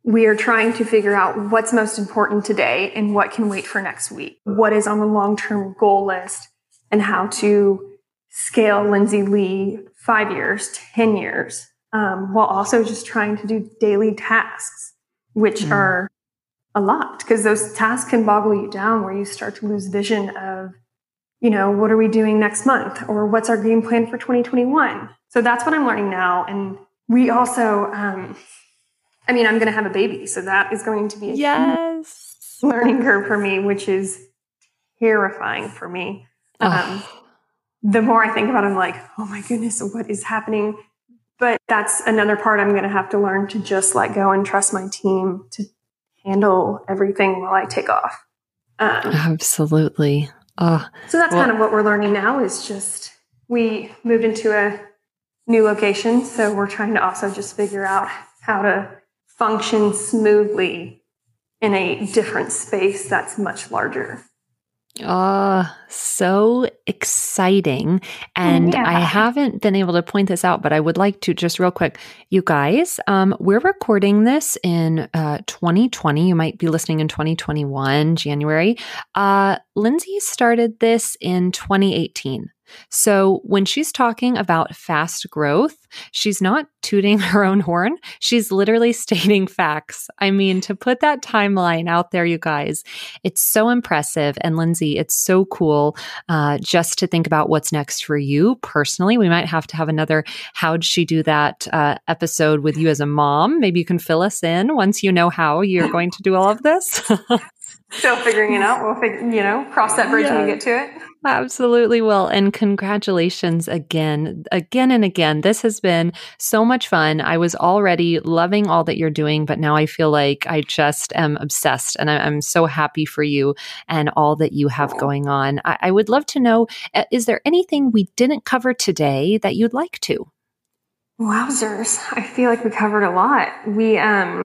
[SPEAKER 2] we are trying to figure out what's most important today and what can wait for next week. What is on the long term goal list and how to scale Lindsay Lee five years, 10 years, um, while also just trying to do daily tasks, which mm. are a lot because those tasks can boggle you down where you start to lose vision of, you know, what are we doing next month or what's our game plan for 2021? So that's what I'm learning now. And we also, um, I mean, I'm going to have a baby, so that is going to be a
[SPEAKER 1] yes
[SPEAKER 2] learning curve for me, which is terrifying for me. Um, the more I think about it, I'm like, oh my goodness, what is happening? But that's another part I'm going to have to learn to just let go and trust my team to handle everything while I take off.
[SPEAKER 1] Um, Absolutely.
[SPEAKER 2] Ah, so that's well, kind of what we're learning now is just we moved into a new location. So we're trying to also just figure out how to function smoothly in a different space that's much larger.
[SPEAKER 1] Oh, so exciting. And yeah. I haven't been able to point this out, but I would like to just real quick. You guys, um, we're recording this in uh, 2020. You might be listening in 2021, January. Uh, Lindsay started this in 2018. So when she's talking about fast growth, she's not tooting her own horn. She's literally stating facts. I mean, to put that timeline out there, you guys, it's so impressive. And Lindsay, it's so cool uh, just to think about what's next for you personally. We might have to have another How'd She Do That uh, episode with you as a mom. Maybe you can fill us in once you know how you're going to do all of this.
[SPEAKER 2] Still figuring it out. We'll figure, you know, cross that bridge yeah. when we get to it.
[SPEAKER 1] Absolutely will. And congratulations again, again and again. This has been so much fun. I was already loving all that you're doing, but now I feel like I just am obsessed and I'm so happy for you and all that you have going on. I, I would love to know uh, is there anything we didn't cover today that you'd like to?
[SPEAKER 2] Wowzers. I feel like we covered a lot. We, um,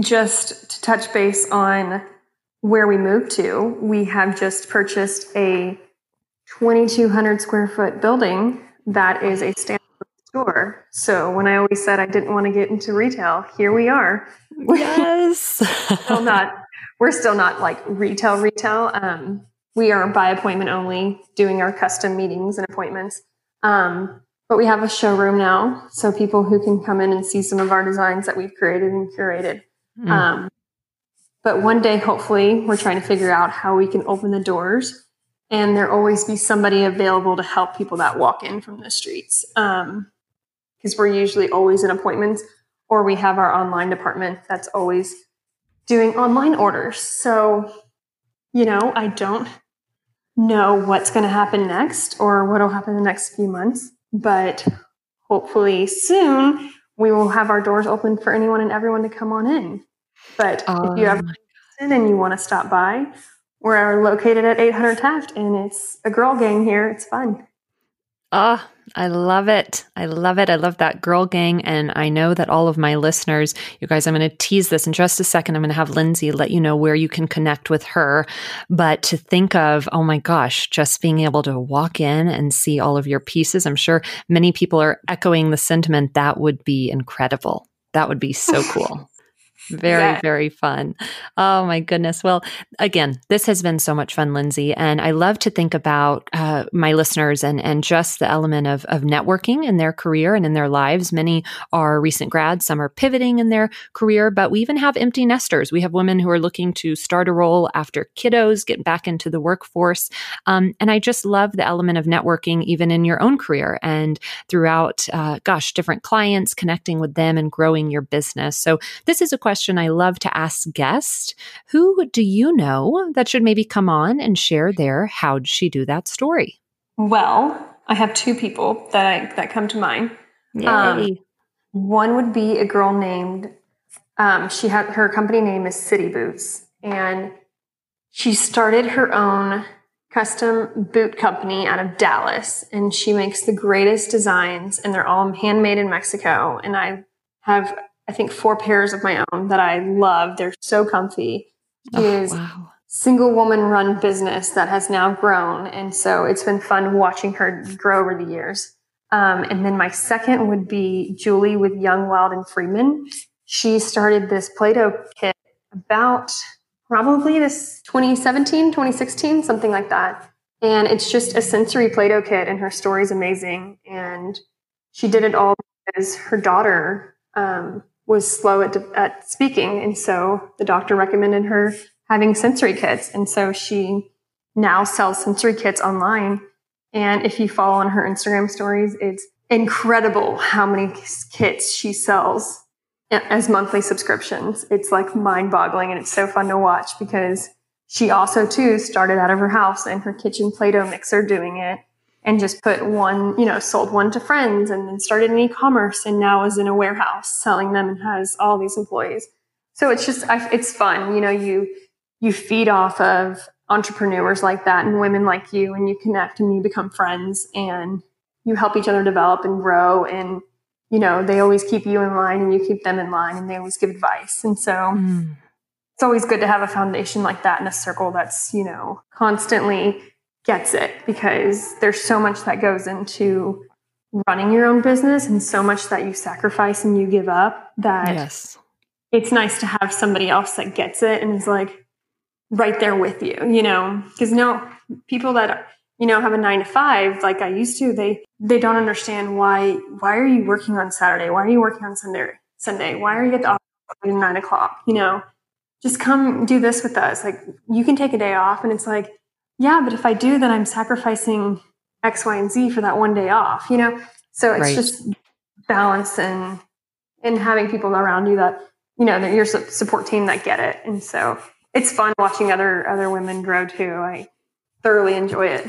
[SPEAKER 2] just to touch base on where we moved to, we have just purchased a 2,200 square foot building that is a standalone store. So when I always said I didn't want to get into retail, here we are.
[SPEAKER 1] Yes.
[SPEAKER 2] still not, we're still not like retail, retail. Um, we are by appointment only doing our custom meetings and appointments. Um, but we have a showroom now. So people who can come in and see some of our designs that we've created and curated. Mm. Um, but one day, hopefully, we're trying to figure out how we can open the doors and there always be somebody available to help people that walk in from the streets. Because um, we're usually always in appointments, or we have our online department that's always doing online orders. So, you know, I don't know what's going to happen next or what will happen in the next few months, but hopefully soon we will have our doors open for anyone and everyone to come on in. But um, if you have and you want to stop by, we're located at 800 Taft, and it's a girl gang here. It's fun.
[SPEAKER 1] Oh, I love it. I love it. I love that girl gang. And I know that all of my listeners, you guys, I'm going to tease this in just a second. I'm going to have Lindsay let you know where you can connect with her. But to think of, oh my gosh, just being able to walk in and see all of your pieces, I'm sure many people are echoing the sentiment that would be incredible. That would be so cool. Very, very fun. Oh my goodness. Well, again, this has been so much fun, Lindsay. And I love to think about uh, my listeners and, and just the element of, of networking in their career and in their lives. Many are recent grads, some are pivoting in their career, but we even have empty nesters. We have women who are looking to start a role after kiddos, get back into the workforce. Um, and I just love the element of networking, even in your own career and throughout, uh, gosh, different clients, connecting with them and growing your business. So this is a question question I love to ask guests. Who do you know that should maybe come on and share their how'd she do that story?
[SPEAKER 2] Well, I have two people that I, that come to mind. Um, one would be a girl named um, she had her company name is City Boots, and she started her own custom boot company out of Dallas, and she makes the greatest designs, and they're all handmade in Mexico. And I have I think four pairs of my own that I love. They're so comfy. Oh, is wow. single woman run business that has now grown. And so it's been fun watching her grow over the years. Um, and then my second would be Julie with Young, Wild, and Freeman. She started this Play-Doh kit about probably this 2017, 2016, something like that. And it's just a sensory Play Doh kit, and her story is amazing. And she did it all because her daughter um, was slow at, at speaking. And so the doctor recommended her having sensory kits. And so she now sells sensory kits online. And if you follow on her Instagram stories, it's incredible how many kits she sells as monthly subscriptions. It's like mind boggling and it's so fun to watch because she also too started out of her house in her kitchen Play-Doh mixer doing it and just put one, you know, sold one to friends and then started an e-commerce and now is in a warehouse selling them and has all these employees. So it's just, it's fun. You know, you, you feed off of entrepreneurs like that and women like you and you connect and you become friends and you help each other develop and grow and you know they always keep you in line and you keep them in line and they always give advice and so mm. it's always good to have a foundation like that in a circle that's you know constantly gets it because there's so much that goes into running your own business and so much that you sacrifice and you give up that yes. it's nice to have somebody else that gets it and is like right there with you you know because no people that you know, have a nine to five like I used to, they they don't understand why why are you working on Saturday? Why are you working on Sunday Sunday? Why are you at the office at nine o'clock? You know, just come do this with us. Like you can take a day off and it's like, yeah, but if I do, then I'm sacrificing X, Y, and Z for that one day off, you know? So it's right. just balance and and having people around you that, you know, that your support team that get it. And so it's fun watching other other women grow too. I thoroughly enjoy it.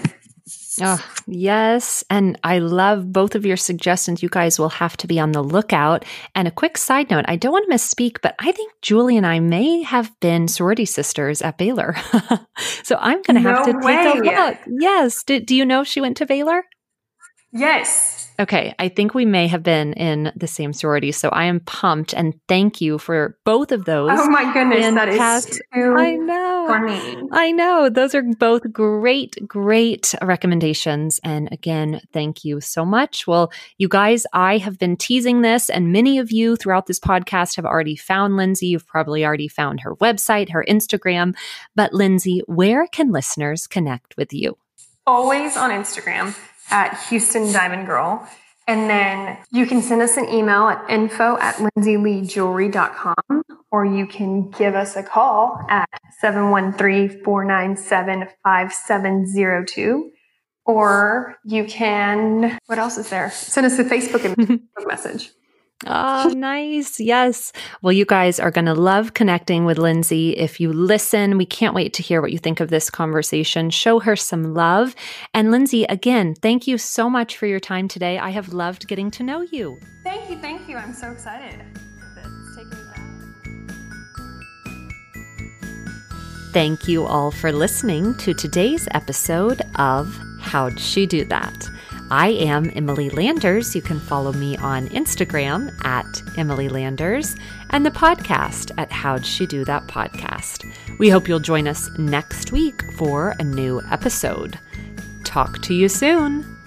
[SPEAKER 1] Oh, yes. And I love both of your suggestions. You guys will have to be on the lookout. And a quick side note I don't want to misspeak, but I think Julie and I may have been sorority sisters at Baylor. so I'm going to have no to way. take a look. Yes. Do, do you know she went to Baylor?
[SPEAKER 2] Yes.
[SPEAKER 1] Okay, I think we may have been in the same sorority, so I am pumped and thank you for both of those.
[SPEAKER 2] Oh my goodness, Fantastic. that is I know. Funny.
[SPEAKER 1] I know. Those are both great, great recommendations. And again, thank you so much. Well, you guys, I have been teasing this, and many of you throughout this podcast have already found Lindsay. You've probably already found her website, her Instagram. But Lindsay, where can listeners connect with you?
[SPEAKER 2] Always on Instagram at Houston Diamond Girl. And then you can send us an email at info at lindsayleejewelry.com or you can give us a call at 713-497-5702 or you can, what else is there? Send us a Facebook message.
[SPEAKER 1] Oh, nice. Yes. Well, you guys are going to love connecting with Lindsay. If you listen, we can't wait to hear what you think of this conversation. Show her some love. And Lindsay, again, thank you so much for your time today. I have loved getting to know you.
[SPEAKER 2] Thank you. Thank you. I'm so excited.
[SPEAKER 1] Thank you all for listening to today's episode of How'd She Do That? I am Emily Landers. You can follow me on Instagram at Emily Landers and the podcast at How'd She Do That Podcast. We hope you'll join us next week for a new episode. Talk to you soon.